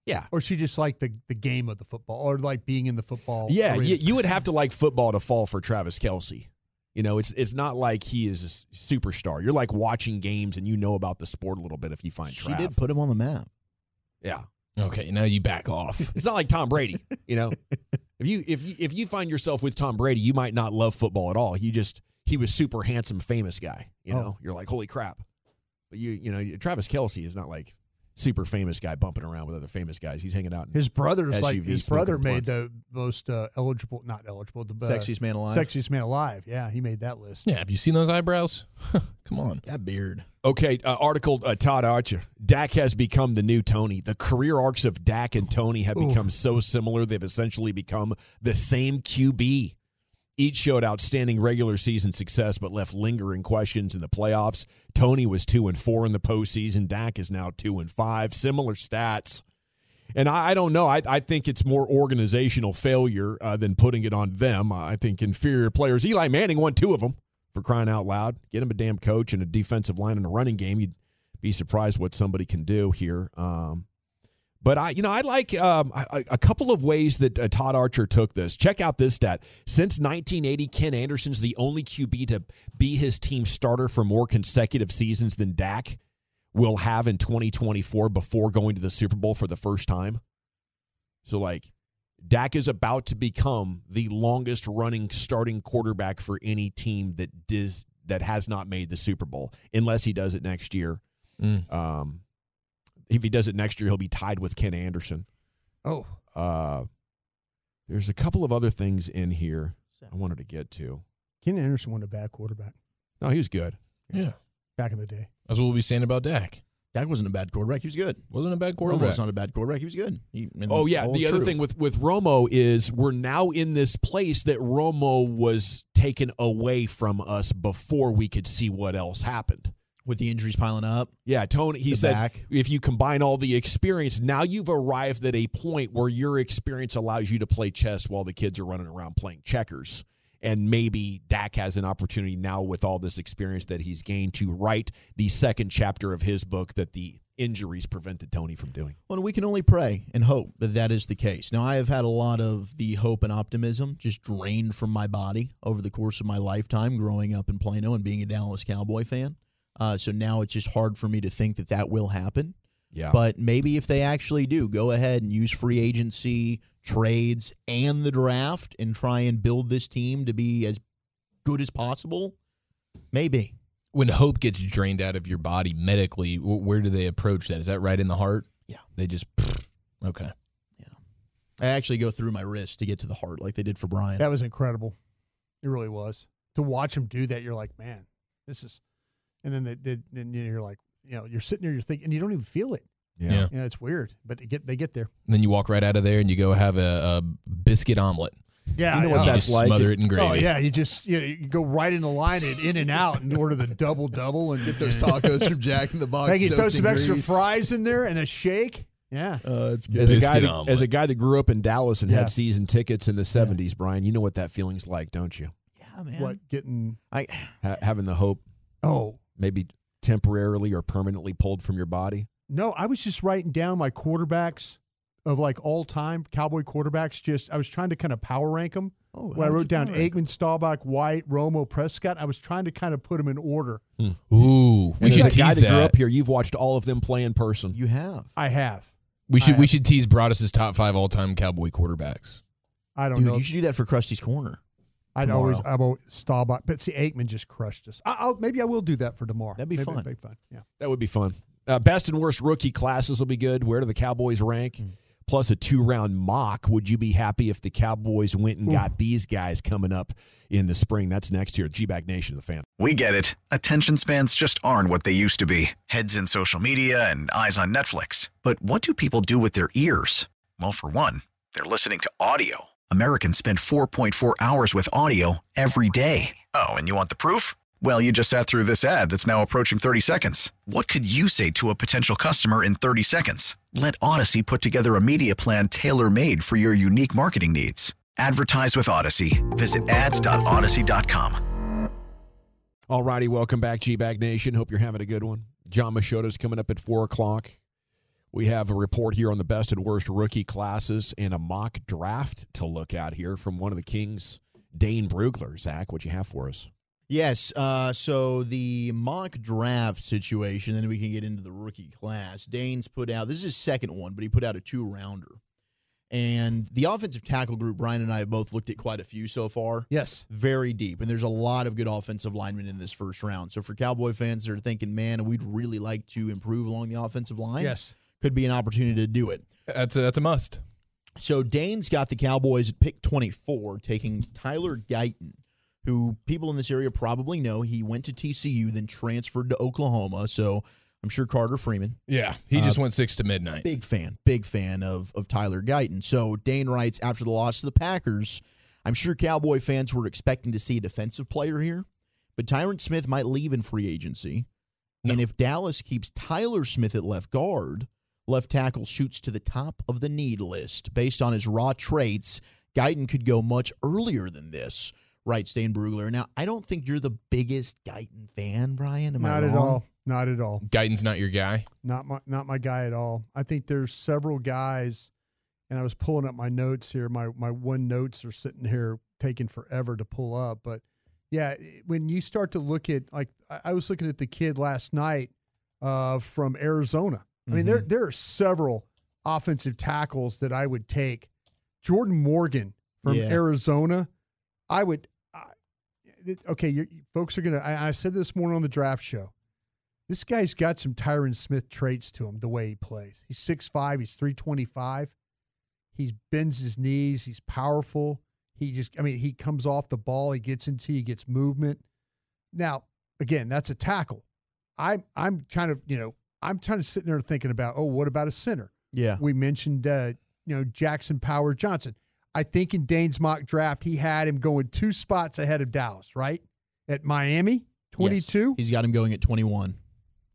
S1: Yeah.
S4: or she just like the the game of the football, or like being in the football?
S1: Yeah, you, you would have to like football to fall for Travis Kelce. You know, it's it's not like he is a superstar. You're like watching games and you know about the sport a little bit if you find
S2: She
S1: Trav.
S2: did put him on the map.
S1: Yeah,
S3: Okay, now you back off. <laughs>
S1: it's not like Tom Brady. You know, <laughs> if you if you if you find yourself with Tom Brady, you might not love football at all. You just he was super handsome, famous guy. You
S4: Oh.
S1: know, you're like, holy crap. But you, you know, Travis Kelce is not like super famous guy bumping around with other famous guys. He's hanging out. In
S4: His brother's like his brother made
S1: blunts.
S4: the most uh, eligible, not eligible, the uh,
S2: Sexiest man alive.
S4: Sexiest man alive. Yeah, he made that list.
S3: Yeah, have you seen those eyebrows? <laughs> Come on.
S2: That beard.
S1: Okay, uh, article uh, Todd Archer. Dak has become the new Tony. The career arcs of Dak and Tony have
S4: Ooh.
S1: become so similar, they've essentially become the same QB. Each showed outstanding regular season success, but left lingering questions in the playoffs. Tony was two and four in the postseason. Dak is now two and five. Similar stats. And I, I don't know. I, I think it's more organizational failure uh, than putting it on them. I think inferior players. Eli Manning won two of them for crying out loud. Get him a damn coach and a defensive line and a running game. You'd be surprised what somebody can do here. Um, but I, you know, I like um, a, a couple of ways that uh, Todd Archer took this. Check out this stat: since 1980, Ken Anderson's the only QB to be his team starter for more consecutive seasons than Dak will have in 2024 before going to the Super Bowl for the first time. So, like, Dak is about to become the longest running starting quarterback for any team that does that has not made the Super Bowl, unless he does it next year.
S3: Mm.
S1: Um, if he does it next year, he'll be tied with Ken Anderson.
S4: Oh,
S1: Uh, there's a couple of other things in here I wanted to get to.
S4: Ken Anderson wasn't a bad quarterback
S1: No, he was good.
S3: Yeah.
S4: back in the day.
S3: That's what we'll be saying about Dak.
S2: Dak wasn't a bad quarterback. He was good.
S3: Wasn't a bad
S2: Romo
S3: quarterback.
S2: was not a bad quarterback. He was good. He,
S1: Oh yeah,
S2: all
S1: the other thing with with Romo is we're now in this place that Romo was taken away from us before we could see what else happened.
S2: With the injuries piling up.
S1: Yeah, Tony. He said
S2: back.
S1: if you combine all the experience, now you've arrived at a point where your experience allows you to play chess while the kids are running around playing checkers. And maybe Dak has an opportunity now with all this experience that he's gained to write the second chapter of his book that the injuries prevented Tony from doing.
S2: Well, we can only pray and hope that that is the case. Now, I have had a lot of the hope and optimism just drained from my body over the course of my lifetime growing up in Plano and being a Dallas Cowboy fan. Uh, so now it's just hard for me to think that that will happen.
S1: Yeah.
S2: But maybe if they actually do, go ahead and use free agency, trades, and the draft and try and build this team to be as good as possible. Maybe.
S3: When hope gets drained out of your body medically, where do they approach that? Is that right in the heart?
S2: Yeah.
S3: They just <sniffs> okay. Yeah.
S2: I actually go through my wrist to get to the heart like they did for Bryan.
S4: That was incredible. It really was. To watch him do that, you're like, man, this is. And then they did, and you're like, you know, you're sitting there, you're thinking, and you don't even feel it.
S3: Yeah.
S4: Yeah, it's weird, but they get they get there.
S3: And then you walk right out of there and you go have a, a biscuit omelet.
S4: Yeah,
S1: You know what
S4: yeah.
S3: You
S1: that's
S3: just
S1: like?
S3: smother it in gravy.
S4: Oh yeah, you just you, know, you go right in the line and in and out and order the double double and
S2: Get those tacos from Jack in the Box.
S4: Hey, you throw some
S2: in
S4: extra fries in there and a shake. Yeah,
S2: Uh, it's
S1: As
S2: good.
S1: a, guy
S3: Biscuit
S1: that,
S3: omelet.
S1: as a guy that grew up in Dallas and
S4: Yeah.
S1: had season tickets in the 70s, Bryan, you know what that feeling's like, don't you?
S2: Yeah, man.
S4: what getting?
S2: I
S1: Ha- having the hope
S4: Oh
S1: maybe temporarily or permanently pulled from your body.
S4: no, I was just writing down my quarterbacks of like all time Cowboy quarterbacks. Just I was trying to kind of power rank them.
S2: oh,
S4: When I wrote down
S2: do?
S4: Aikman, Staubach, White, Romo, Prescott, I was trying to kind of put them in order. Hmm.
S3: Ooh, we
S1: And
S3: should
S1: as a guy
S3: tease
S1: that grew up here, you've watched all of them play in person.
S2: You have.
S4: I have.
S3: We should
S4: I
S3: we should tease Broaddus's top five all time Cowboy quarterbacks.
S4: I don't
S2: Dude,
S4: know.
S2: you should do that for Krusty's Corner.
S4: I'd
S2: tomorrow.
S4: always, I've always Staubach, but see, Aikman just crushed us. I, I'll maybe I will do that for tomorrow.
S2: That'd be
S4: Maybe
S2: fun.
S4: That'd be fun. Yeah.
S1: That would be fun. Uh, best and worst rookie classes will be good. Where do the Cowboys rank? Plus a two round mock. Would you be happy if the Cowboys went and got these guys coming up in the spring? That's next year. G Bag Nation, the fan.
S10: We get it. Attention spans just aren't what they used to be heads in social media and eyes on Netflix. But what do people do with their ears? Well, for one, they're listening to audio. Americans spend 4.4 hours with audio every day. Oh, and you want the proof? Well, you just sat through this ad that's now approaching 30 seconds. What could you say to a potential customer in 30 seconds? Let Odyssey put together a media plan tailor made for your unique marketing needs. Advertise with Odyssey. Visit ads.odyssey.com.
S1: All righty, welcome back, G Bag Nation. Hope you're having a good one. Jon Machota's coming up at 4 o'clock. We have a report here on the best and worst rookie classes and a mock draft to look at here from one of the Kings, Dane Brugler. Zach, what do you have for us?
S2: Yes. Uh, so the mock draft situation, then we can get into the rookie class. Dane's put out this is his second one, but he put out a two rounder. And the offensive tackle group, Bryan and I have both looked at quite a few so far.
S4: Yes.
S2: Very deep. And there's a lot of good offensive linemen in this first round. So for Cowboy fans that are thinking, man, we'd really like to improve along the offensive line,
S4: Yes.
S2: Could be an opportunity to do it.
S3: That's a, that's a must.
S2: So Dane's got the Cowboys at pick 24, taking Tyler Guyton, who people in this area probably know. He went to TCU, then transferred to Oklahoma. So I'm sure Carter Freeman.
S3: Yeah, he just
S2: Uh,
S3: went six to midnight.
S2: Big fan, big fan of of Tyler Guyton. So Dane writes after the loss to the Packers, I'm sure Cowboy fans were expecting to see a defensive player here, but Tyron Smith might leave in free agency. And if Dallas keeps Tyler Smith at left guard, left tackle shoots to the top of the need list. Based on his raw traits, Guyton could go much earlier than this, writes Dane Brugler. Now, I don't think you're the biggest Guyton fan, Bryan. Am I
S4: Not at all. Not at all.
S3: Guyton's not your guy.
S4: Not my not my guy at all. I think there's several guys, and I was pulling up my notes here. My my one notes are sitting here taking forever to pull up. But yeah, when you start to look at like I I was looking at the kid last night uh, from Arizona. I mean, there mm-hmm. there are several offensive tackles that I would take. Jordan Morgan from
S2: Yeah.
S4: Arizona, I would. I, okay, you folks are gonna. I, I said this morning on the draft show. This guy's got some Tyron Smith traits to him, the way he plays. He's 6'5, he's 325. He bends his knees, he's powerful. He just, I mean, he comes off the ball, he gets into, he gets movement. Now, again, that's a tackle. I'm, I'm kind of, you know, I'm kind of sitting there thinking about, oh, what about a center?
S2: Yeah.
S4: We mentioned, uh, you know, Jackson Powers-Johnson. I think in Dane's mock draft, he had him going two spots ahead of Dallas, right? At Miami, 22,
S2: Yes. He's got him going at 21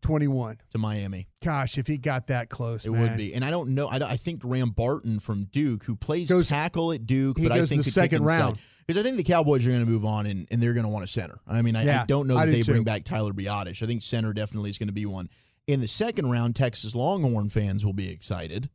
S4: 21.
S2: to Miami.
S4: Gosh, if he got that close,
S2: It
S4: man.
S2: would be. And I don't know. I, I think Graham Barton from Duke, who plays
S4: Goes-
S2: tackle at Duke,
S4: he
S2: but I think
S4: the second round.
S2: Because I think the Cowboys are going to move on and, and they're going to want a center. I mean, I,
S4: Yeah,
S2: I don't know that
S4: do
S2: they
S4: too.
S2: bring back Tyler Biadasz. I think center definitely is going to be one. In the second round, Texas Longhorn fans will be excited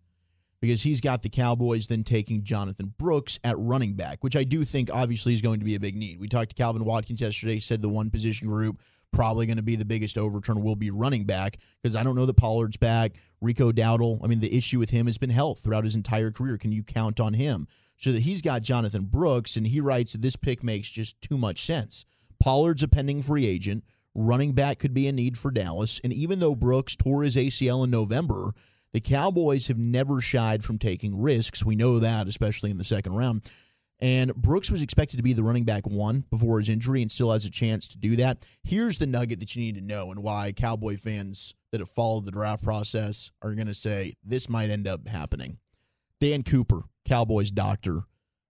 S2: because he's got the Cowboys then taking Jonathan Brooks at running back, which I do think obviously is going to be a big need. We talked to Calvin Watkins yesterday, said the one position group probably going to be the biggest overturn will be running back because I don't know that Pollard's back. Rico Dowdle, I mean, the issue with him has been health throughout his entire career. Can you count on him? So that he's got Jonathan Brooks, and he writes that this pick makes just too much sense. Pollard's a pending free agent. Running back could be a need for Dallas. And even though Brooks tore his ACL in November, the Cowboys have never shied from taking risks. We know that, especially in the second round. And Brooks was expected to be the running back one before his injury and still has a chance to do that. Here's the nugget that you need to know and why Cowboy fans that have followed the draft process are going to say this might end up happening. Dan Cooper, Cowboys doctor,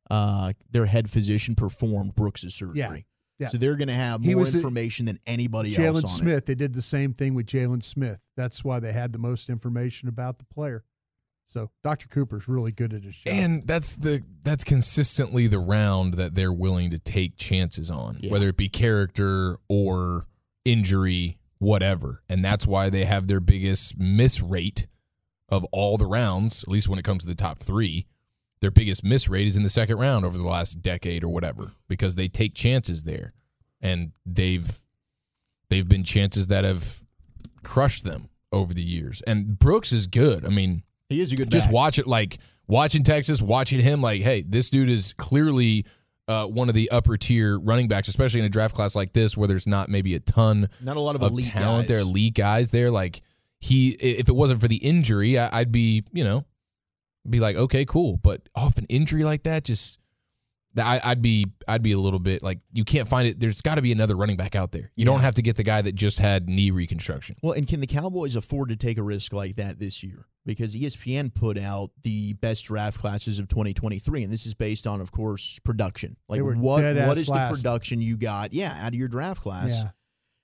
S2: uh, their head physician performed Brooks' surgery.
S4: Yeah. Yeah.
S2: So they're going to have
S4: He
S2: more
S4: was the-
S2: information than anybody else
S4: Jalen
S2: on it.
S4: Smith, they did the same thing with Jaylon Smith. That's why they had the most information about the player. So Dr. Cooper's really good at his job.
S3: And that's the that's consistently the round that they're willing to take chances on,
S2: Yeah.
S3: whether it be character or injury, whatever. And that's why they have their biggest miss rate of all the rounds, at least when it comes to the top three. Their biggest miss rate is in the second round over the last decade or whatever, because they take chances there. And they've they've been chances that have crushed them over the years. And Brooks is good. I mean,
S2: He is a good
S3: just
S2: back.
S3: watch it like watching Texas, watching him like, hey, this dude is clearly uh, one of the upper tier running backs, especially in a draft class like this where there's not maybe a ton
S2: Not a lot of
S3: of
S2: elite
S3: talent
S2: guys.
S3: there, elite guys there. Like he, if it wasn't for the injury, I, I'd be, you know, be like, okay, cool. But off an injury like that, just I, I'd be, I'd be a little bit like, you can't find it. There's got to be another running back out there. You don't have to get the guy that just had knee reconstruction.
S2: Well, and can the Cowboys afford to take a risk like that this year? Because ESPN put out the best draft classes of 2023, and this is based on, of course, production. Like what
S4: dead
S2: what
S4: ass
S2: is
S4: last.
S2: the production you got? Yeah, out of your draft class.
S4: Yeah.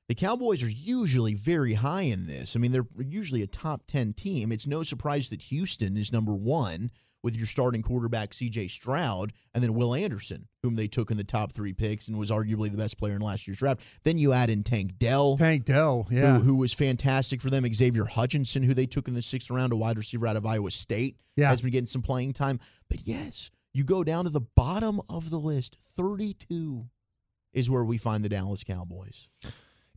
S2: The Cowboys are usually very high in this. I mean, they're usually a top 10 team. It's no surprise that Houston is number one with your starting quarterback, CJ Stroud, and then Will Anderson, whom they took in the top three picks and was arguably the best player in last year's draft. Then you add in Tank Dell.
S4: Tank Dell, yeah.
S2: Who, who was fantastic for them. Xavier Hutchinson, who they took in the sixth round, a wide receiver out of Iowa State,
S4: Yeah.
S2: has been getting some playing time. But yes, you go down to the bottom of the list, 32 is where we find the Dallas Cowboys.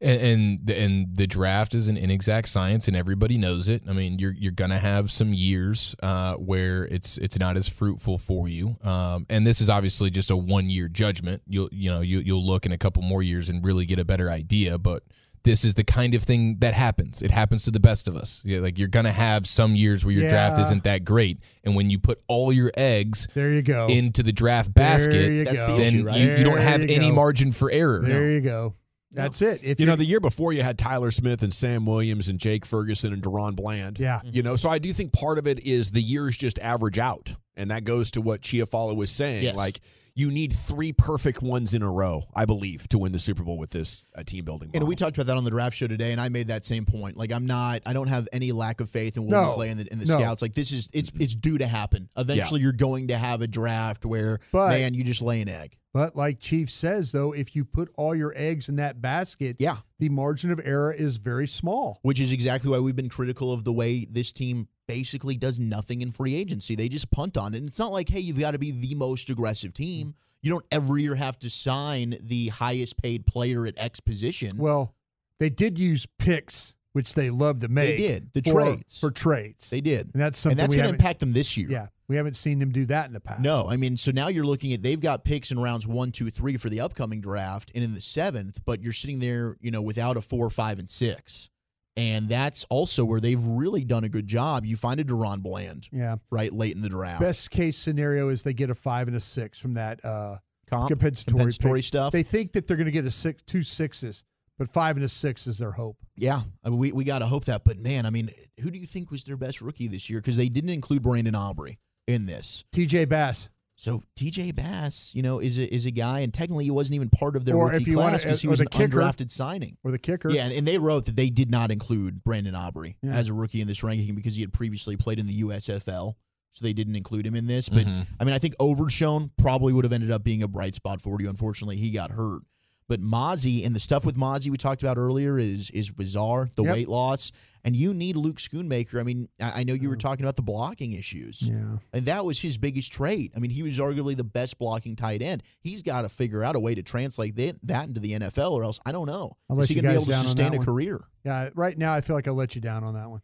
S3: And, and and the draft is an inexact science, and everybody knows it. I mean, you're you're gonna have some years uh, where it's it's not as fruitful for you. Um, and this is obviously just a one year judgment. You'll you know you you'll look in a couple more years and really get a better idea. But this is the kind of thing that happens. It happens to the best of us. Yeah, like you're gonna have some years where your draft isn't that great, and when you put all your eggs
S4: There you go.
S3: into the draft basket,
S4: you That's the go.
S3: then
S4: issue, right?
S3: you, you don't have
S4: you
S3: any
S4: go.
S3: margin for error.
S4: There you go. That's it. If
S1: you know, the year before you had Tyler Smith and Sam Williams and Jake Ferguson and DaRon Bland.
S4: Yeah.
S1: You know, so I do think part of it is the years just average out. And that goes to what Chiafalo was saying.
S2: Yes.
S1: Like, you need three perfect ones in a row, I believe, to win the Super Bowl with this uh, team building.
S2: And we talked about that on the draft show today, and I made that same point. Like I'm not, I don't have any lack of faith in Will
S4: No.
S2: McClay and the, and the
S4: No.
S2: scouts. Like this is, it's it's due to happen. Eventually, you're going to have a draft where,
S4: But-
S2: man, you just lay an egg.
S4: But like Chief says, though, if you put all your eggs in that basket,
S2: yeah,
S4: the margin of error is very small.
S2: Which is exactly why we've been critical of the way this team basically does nothing in free agency. They just punt on it. And it's not like, hey, you've got to be the most aggressive team. Mm. You don't every year have to sign the highest paid player at X position.
S4: Well, they did use picks, which they love to make.
S2: They did the
S4: for-
S2: trades
S4: for trades.
S2: They did,
S4: and that's something
S2: and that's going to impact them this year.
S4: Yeah, we haven't seen them do that in the past.
S2: No, I mean, so now you're looking at they've got picks in rounds one, two, three for the upcoming draft, and in the seventh, but you're sitting there, you know, without a four, five, and six, and that's also where they've really done a good job. You find a DaRon Bland,
S4: Yeah.
S2: right late in the draft.
S4: Best case scenario is they get a five and a six from that uh,
S2: Comp?
S4: compensatory,
S2: Compensatory stuff?
S4: They think that they're going to get a six, two sixes, but five and a six is their hope.
S2: Yeah, I mean, we we got to hope that. But man, I mean, who do you think was their best rookie this year? Because they didn't include Brandon Aubrey in this.
S4: T.J. Bass.
S2: So T.J. Bass, you know, is a, is a guy, and technically he wasn't even part of their
S4: Or
S2: rookie
S4: if you
S2: class
S4: wanna-
S2: because he was
S4: the
S2: an
S4: kicker.
S2: undrafted signing.
S4: Or the kicker.
S2: Yeah, and, and they wrote that they did not include Brandon Aubrey
S4: Yeah.
S2: as a rookie in this ranking because he had previously played in the USFL. So they didn't include him in this. But
S3: Mhm.
S2: I mean, I think Overshown probably would have ended up being a bright spot for you. Unfortunately, he got hurt. But Mazi and the stuff with Mazi we talked about earlier is is bizarre. The
S4: Yep.
S2: weight loss, and you need Luke Schoonmaker. I mean, I, I know you were talking about the blocking issues,
S4: Yeah.
S2: and that was his biggest trait. I mean, he was arguably the best blocking tight end. He's got to figure out a way to translate that, that into the NFL, or else I don't know.
S4: I'll
S2: Is he
S4: you
S2: going to be able to sustain a
S4: one.
S2: career?
S4: Yeah, right now I feel like I let you down on that one.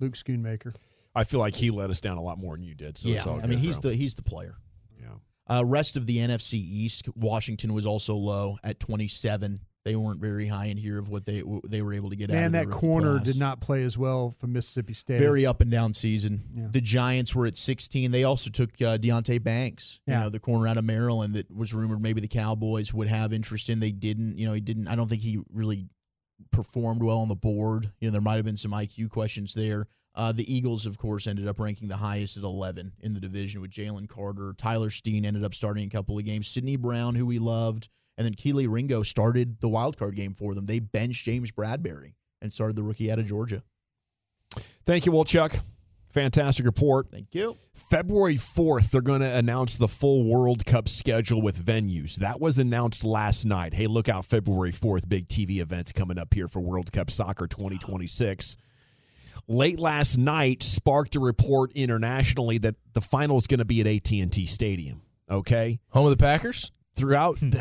S4: Luke Schoonmaker.
S1: I feel like he let us down a lot more than you did. So
S2: yeah,
S1: it's all
S2: I mean he's
S1: bro.
S2: the he's the player. Uh, rest of the NFC East, Washington was also low at 27. They weren't very high in here of what they they were able to get out.
S4: Man, that corner
S2: class.
S4: did not play as well for Mississippi State.
S2: Very up and down season.
S4: Yeah.
S2: The Giants were at 16. They also took uh, Deonte Banks,
S4: Yeah.
S2: you know, the corner out of Maryland that was rumored maybe the Cowboys would have interest in. They didn't. You know, he didn't. I don't think he really performed well on the board. You know, there might have been some IQ questions there. Uh, the Eagles, of course, ended up ranking the highest at 11 in the division with Jalen Carter. Tyler Steen ended up starting a couple of games. Sydney Brown, who we loved, and then Kelee Ringo started the wild card game for them. They benched James Bradberry and started the rookie out of Georgia.
S1: Thank you, Wolchuk. Fantastic report.
S2: Thank you.
S1: February 4th, they're going to announce the full World Cup schedule with venues. That was announced last night. Hey, look out February 4th. Big TV events coming up here for World Cup Soccer 2026. Late last night sparked a report internationally that the final is going to be at AT&T Stadium. Okay?
S3: Home of the Packers?
S1: Throughout hmm.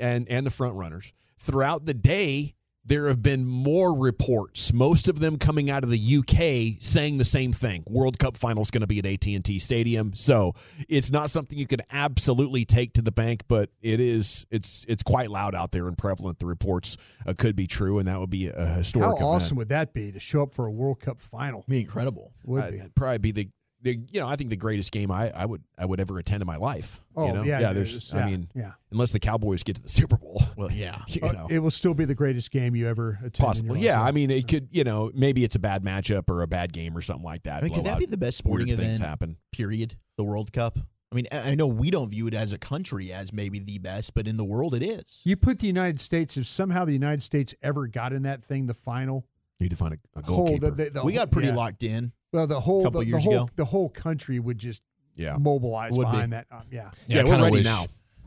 S1: and and the front runners. Throughout the day, there have been more reports, most of them coming out of the UK saying the same thing. World Cup final is going to be at AT&T Stadium. So, it's not something you can absolutely take to the bank, but it is it's it's quite loud out there and prevalent the reports uh, could be true and that would be a historic
S4: How
S1: event.
S4: awesome would that be to show up for a World Cup final?
S2: Be incredible.
S4: Would
S1: Uh,
S4: be.
S1: it'd probably be the, the you know I think the greatest game I, I would I would ever attend in my life.
S4: Oh,
S1: you know?
S4: yeah,
S1: yeah. There's
S4: is.
S1: I
S4: Yeah,
S1: mean
S4: yeah.
S1: unless the Cowboys get to the Super Bowl. <laughs>
S2: Well, yeah,
S1: you
S4: Uh,
S1: know.
S4: It will still be the greatest game you ever attended. in your
S1: Possible,
S4: life.
S1: yeah. I mean, it could, you know, maybe it's a bad matchup or a bad game or something like that.
S2: I mean, could that be the best sporting event?
S1: Things happen.
S2: Period. The World Cup. I mean, I I know we don't view it as a country as maybe the best, but in the world it is.
S4: You put the United States, if somehow the United States ever got in that thing, the final, You
S1: Need to find a, a
S4: whole,
S1: goalkeeper.
S4: the, the, the
S2: we got pretty
S4: yeah.
S2: locked in.
S4: Well, the whole,
S2: couple
S4: the, the whole,
S2: ago.
S4: the whole country would just
S1: yeah.
S4: mobilize
S2: Would be.
S4: behind that. Um, yeah.
S1: Yeah,
S3: I
S1: we're
S3: kinda
S1: ready
S3: wish,
S1: now.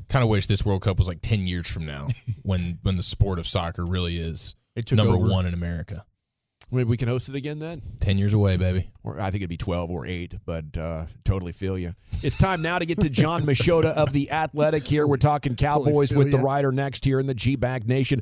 S3: Kind of wish this World Cup was like 10 years from now <laughs> when when the sport of soccer really is
S2: It took
S3: number
S2: over.
S3: one in America.
S1: Maybe we can host it again then.
S3: 10 years away, baby.
S1: Or I think it'd be 12 or 8, but uh, totally feel you. It's time now to get to Jon Machota of The Athletic here. We're talking Cowboys
S4: feel
S1: with the
S4: ya.
S1: rider next here in the G Bag Nation.